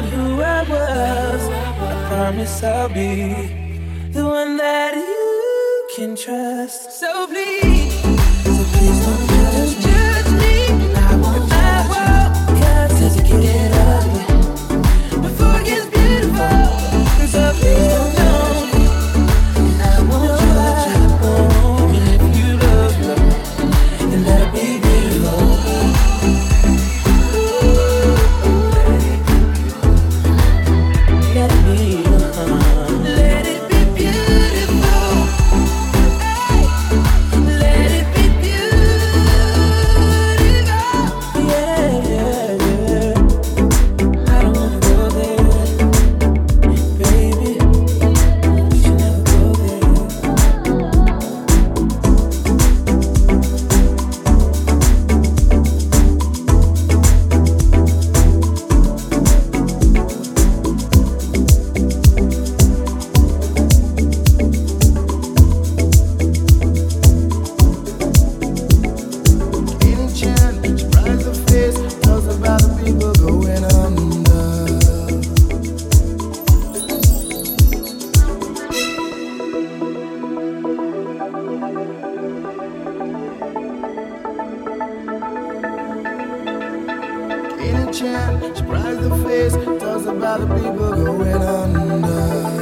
not who I was. I promise I'll be chant, surprise the face, Tells about the people going under.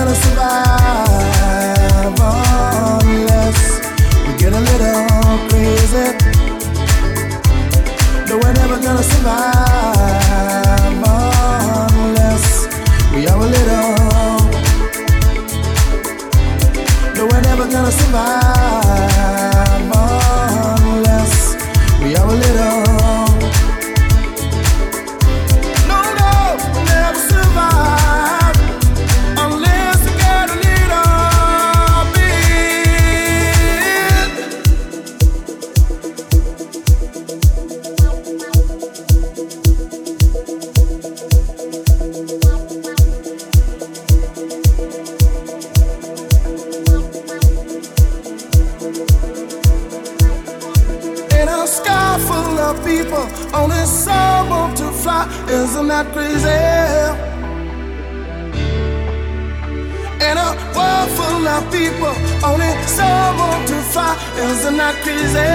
gonna survive unless we get a little crazy. No, we're never gonna survive unless we are a little. No, we're never gonna survive. Isn't crazy?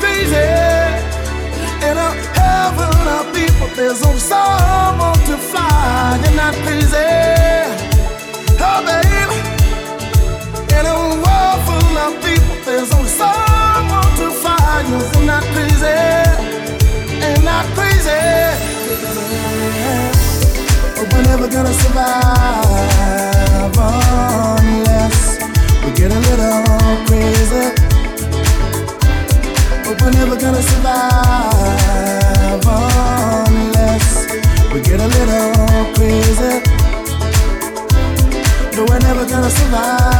Crazy. In a heaven of people, there's only some want to fly. Isn't crazy? Oh, baby. In a world full of people, there's only some want to fly. Isn't crazy? Ain't that crazy? But we're never gonna survive unless we get a little crazy. But we're never gonna survive unless we get a little crazy. No, we're never gonna survive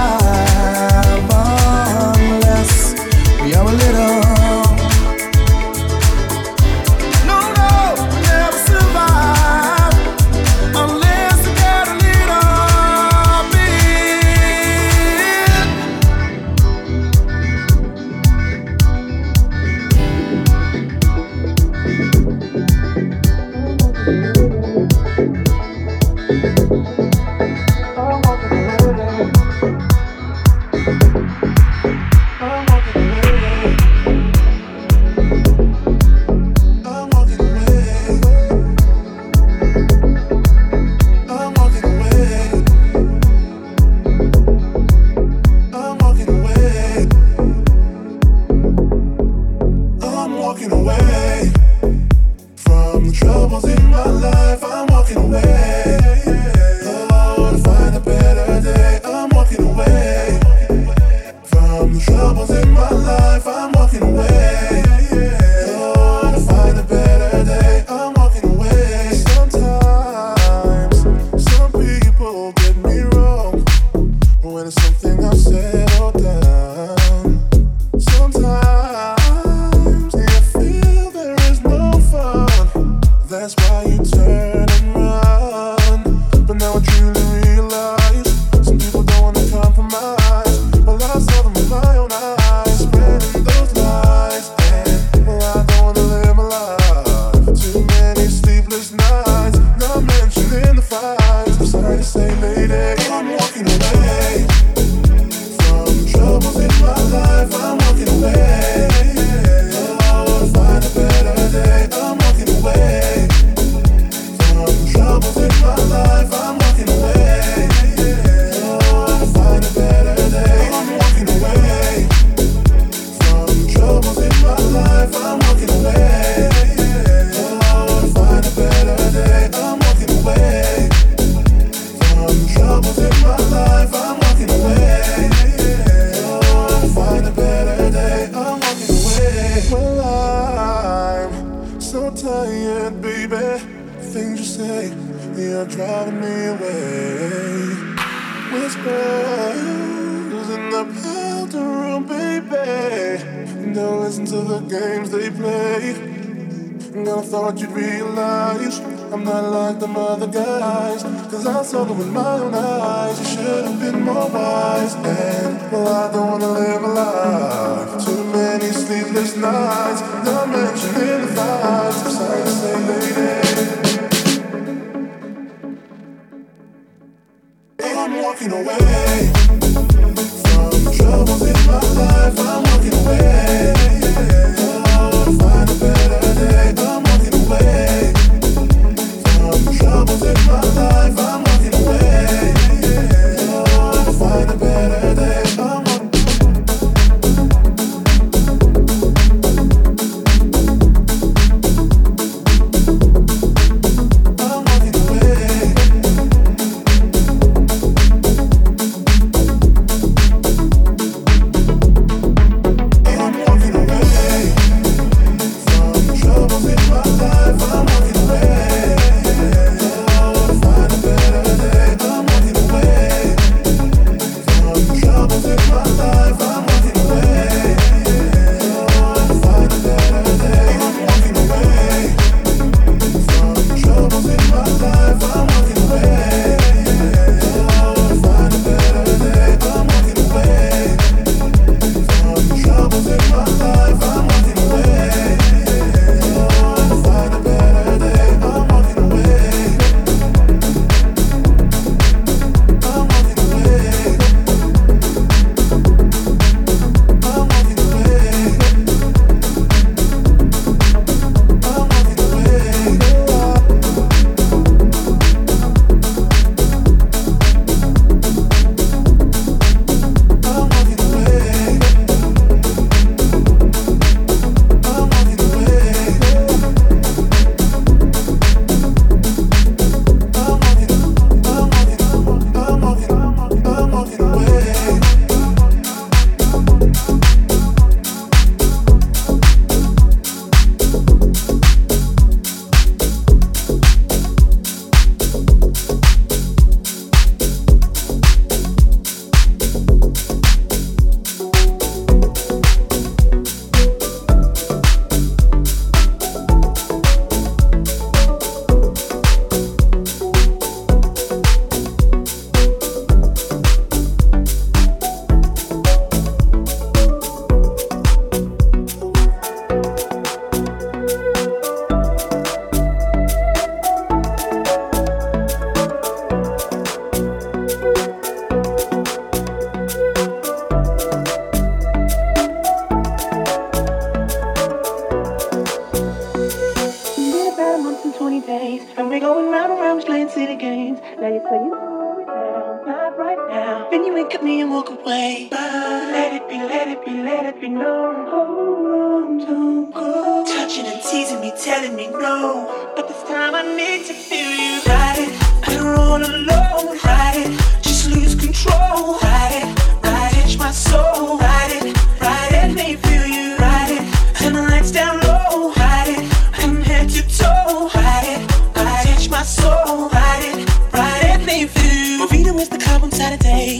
when you wake up me and walk away. But let it be, let it be, let it be known. Hold on, don't go. Touching and teasing me, telling me no. But this time I need to feel you right. I don't wanna alone, right? Just lose control.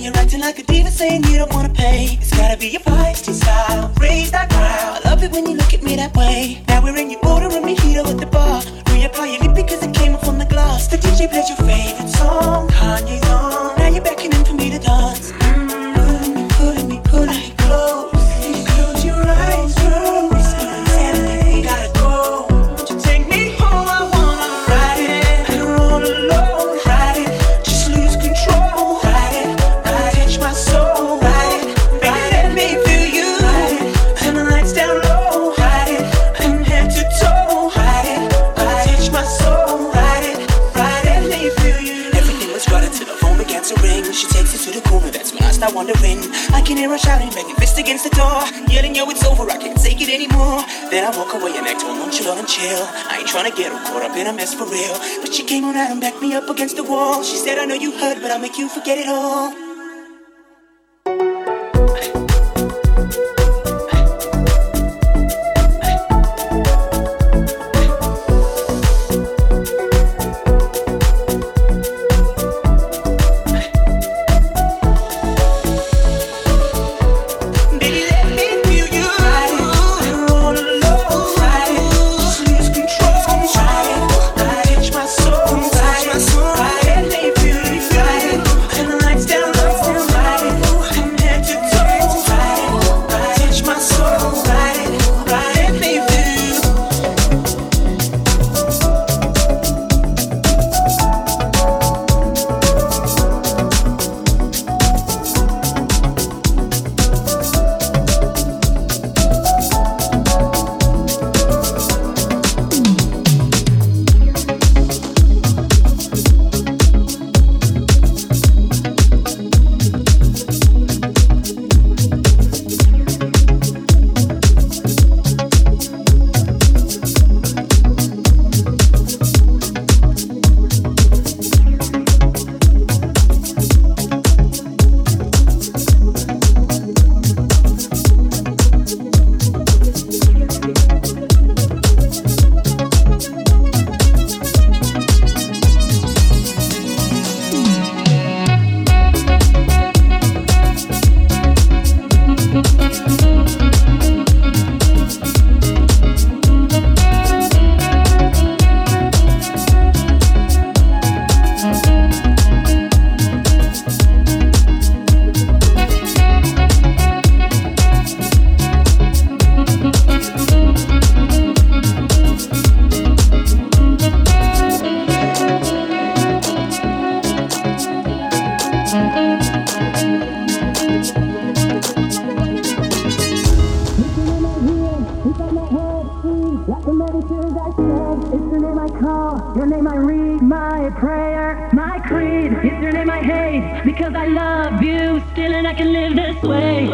you're acting like a diva saying you don't wanna pay. It's gotta be your feisty style. Raise that crowd. I love it when you look at me that way. Now we're in your order and up at the bar. Reapply your lip because it came up on the glass. The DJ plays your favorite song. camera shouting, banging fist against the door. Yelling, yo, it's over, I can't take it anymore. Then I walk away and act all nonchalant and chill. I ain't trying to get her caught up in a mess for real. But she came on out and backed me up against the wall. She said, I know you hurt, but I'll make you forget it all.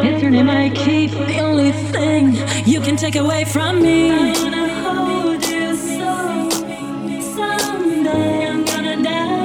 It's your name I keep. The only thing you can take away from me. I wanna hold you so. Someday I'm gonna die.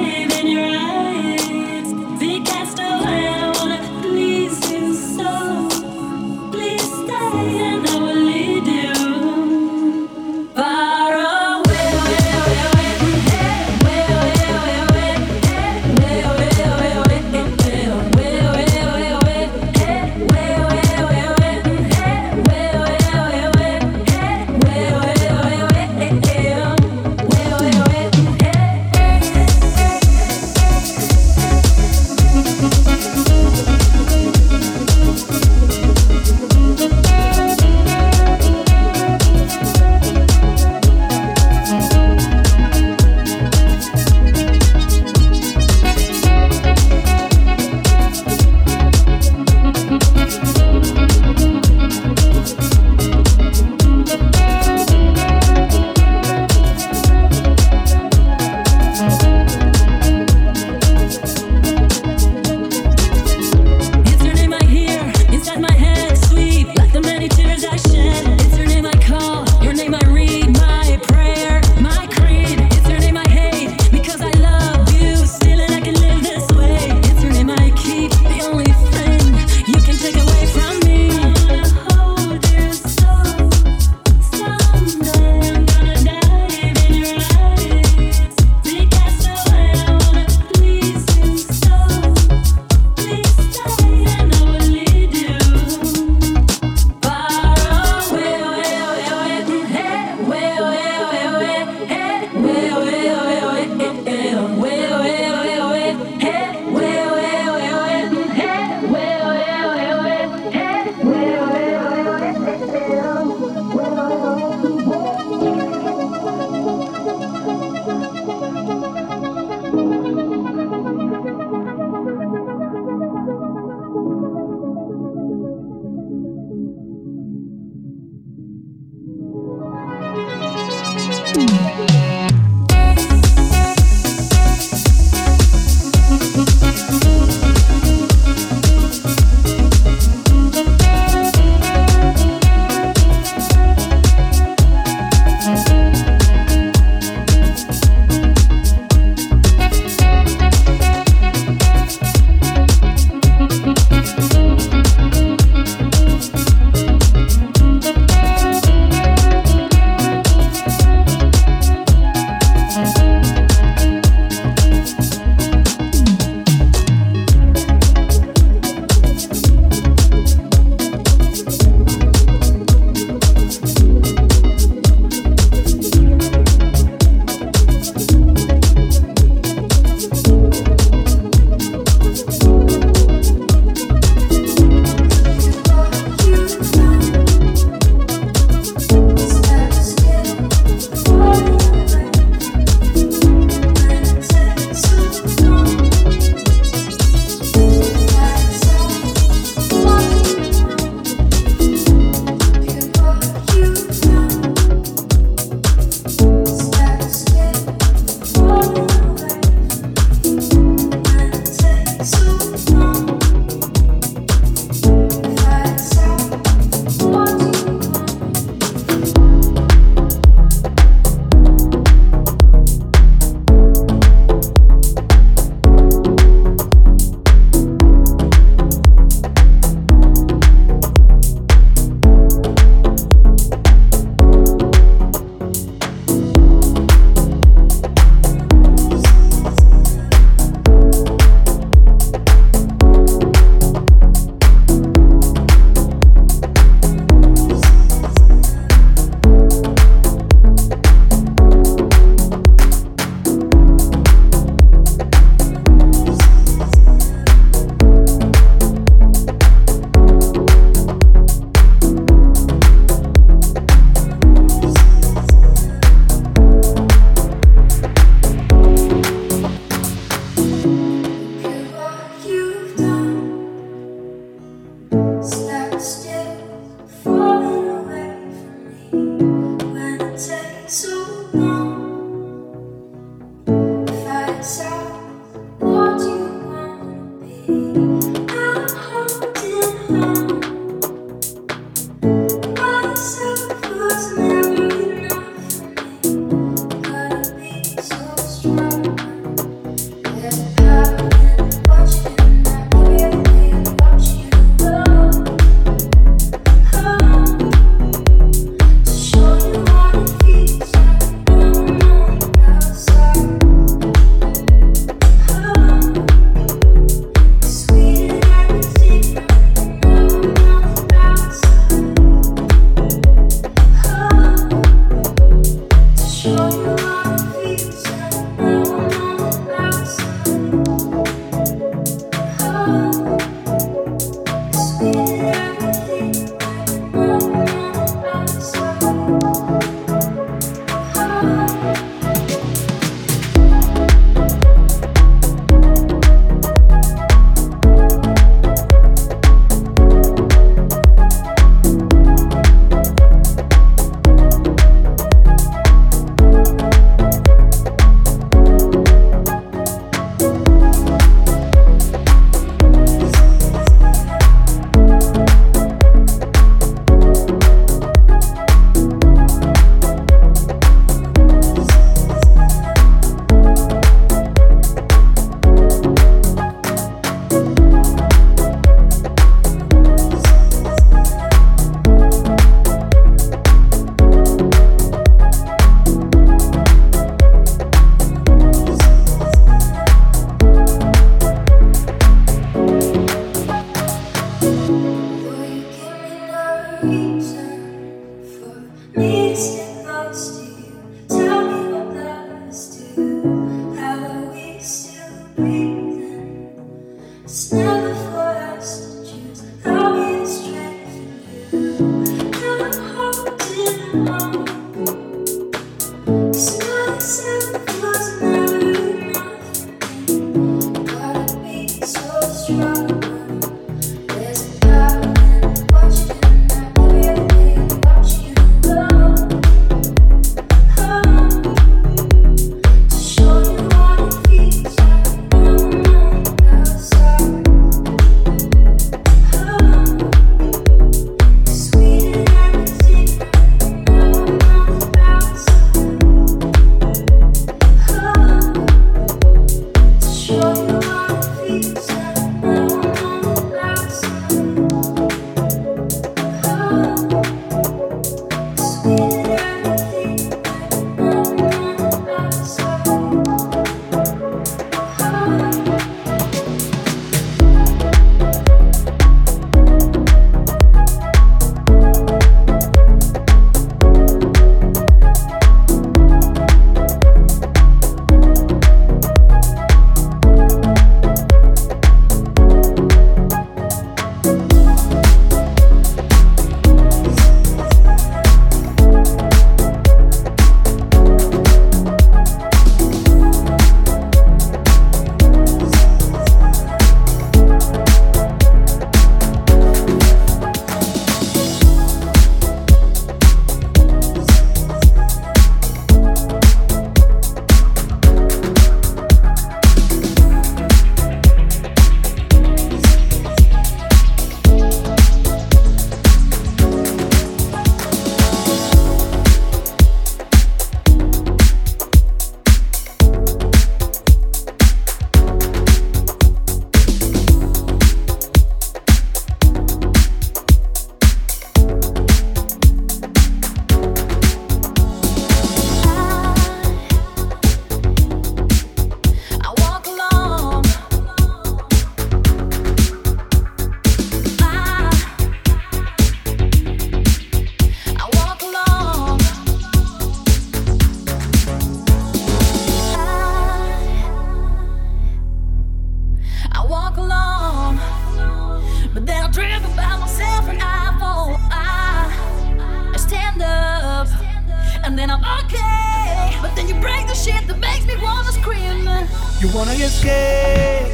You wanna escape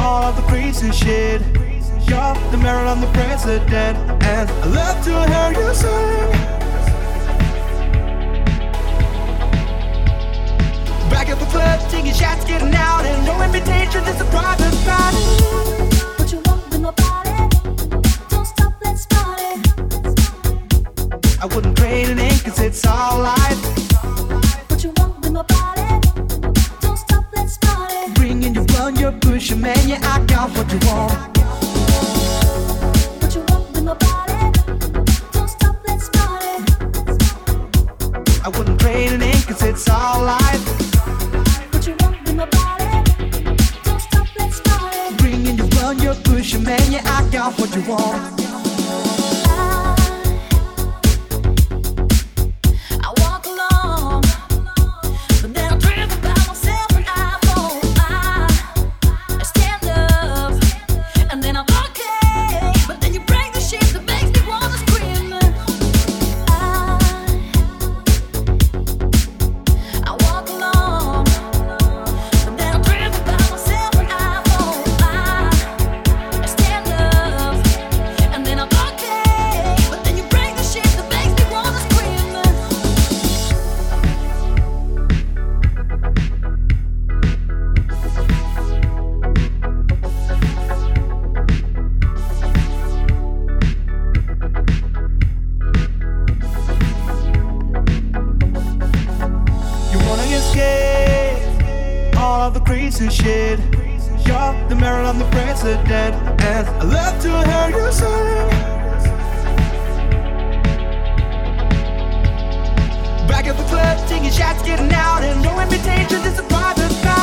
all of the crazy shit. You're the Marilyn, the president, and I love to hear you sing. Back at the club, taking shots, getting out, and no invitation, it's a private party. What you want with my body? Don't stop, let's party. I wouldn't trade an ink, cause it's all I Information, man, yeah, I got what you want. the merit of the president. And I love to hear you sing. Back at the club, taking shots, getting out, and no invitation. It's a private night.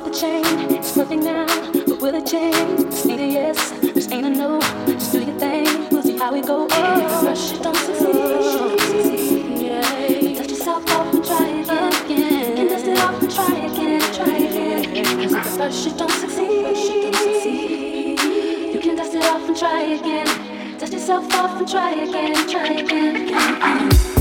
Off the chain. It's perfect now, but will it change? This ain't a yes, this ain't a no. Just do your thing, we'll see how we go. Oh, rush it, don't succeed. Yeah. Dust yourself off and try again. You can dust it off and try again, try again. Cause if the first shit don't succeed, you can dust it off and try again. Dust yourself off and try again, try again. It again.